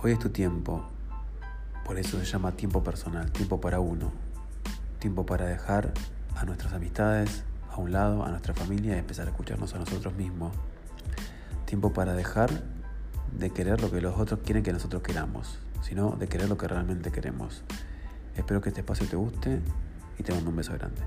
Hoy es tu tiempo, por eso se llama tiempo personal, tiempo para uno, tiempo para dejar a nuestras amistades a un lado, a nuestra familia y empezar a escucharnos a nosotros mismos. Tiempo para dejar de querer lo que los otros quieren que nosotros queramos, sino de querer lo que realmente queremos. Espero que este espacio te guste y te mando un beso grande.